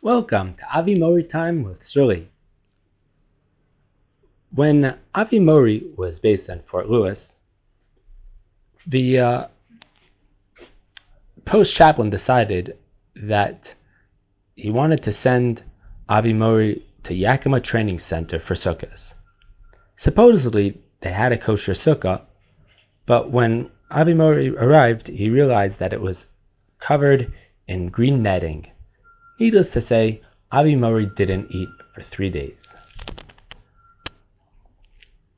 Welcome to Avi Mori Time with Shirley. When Avi Mori was based in Fort Lewis, the uh, post chaplain decided that he wanted to send Avi Mori to Yakima Training Center for sukkahs. Supposedly, they had a kosher sukkah, but when Avi Mori arrived, he realized that it was covered in green netting Needless to say, Avi Mori didn't eat for three days.